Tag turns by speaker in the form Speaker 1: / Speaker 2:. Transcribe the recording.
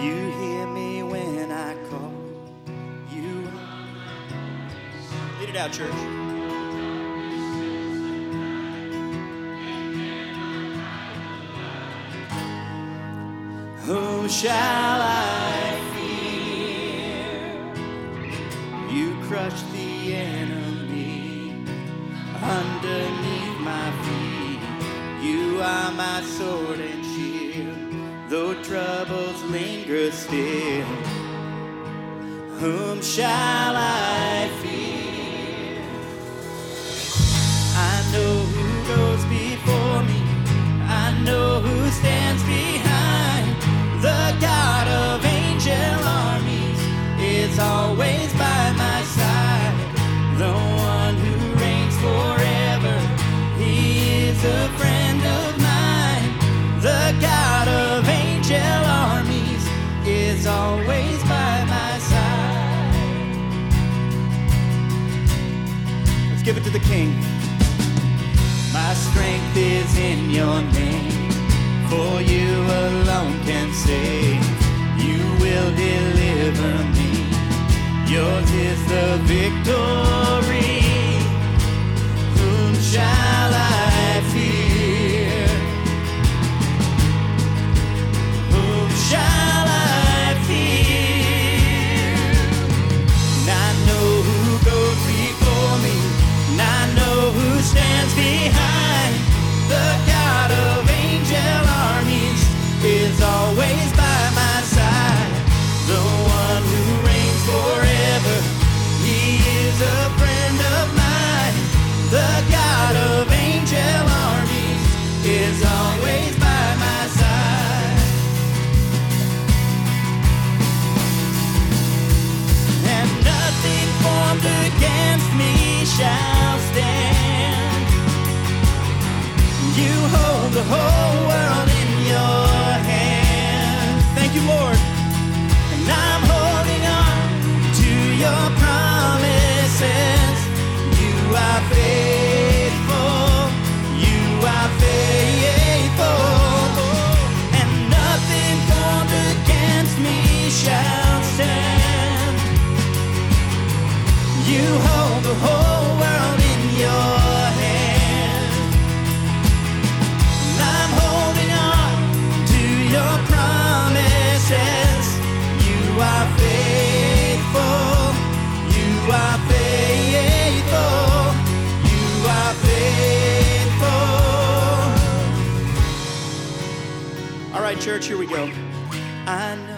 Speaker 1: You hear me when I call. You lead it out, church. Whom shall I fear? You crush the enemy underneath my feet. You are my sword and shield. Though trust linger still. Whom shall I fear? I know who goes before me. I know who stands before give it to the King. My strength is in your name, for you alone can save. You will deliver me. Yours is the victory. Whom shall I? shall stand. You hold the whole All right, church, here we go. I know.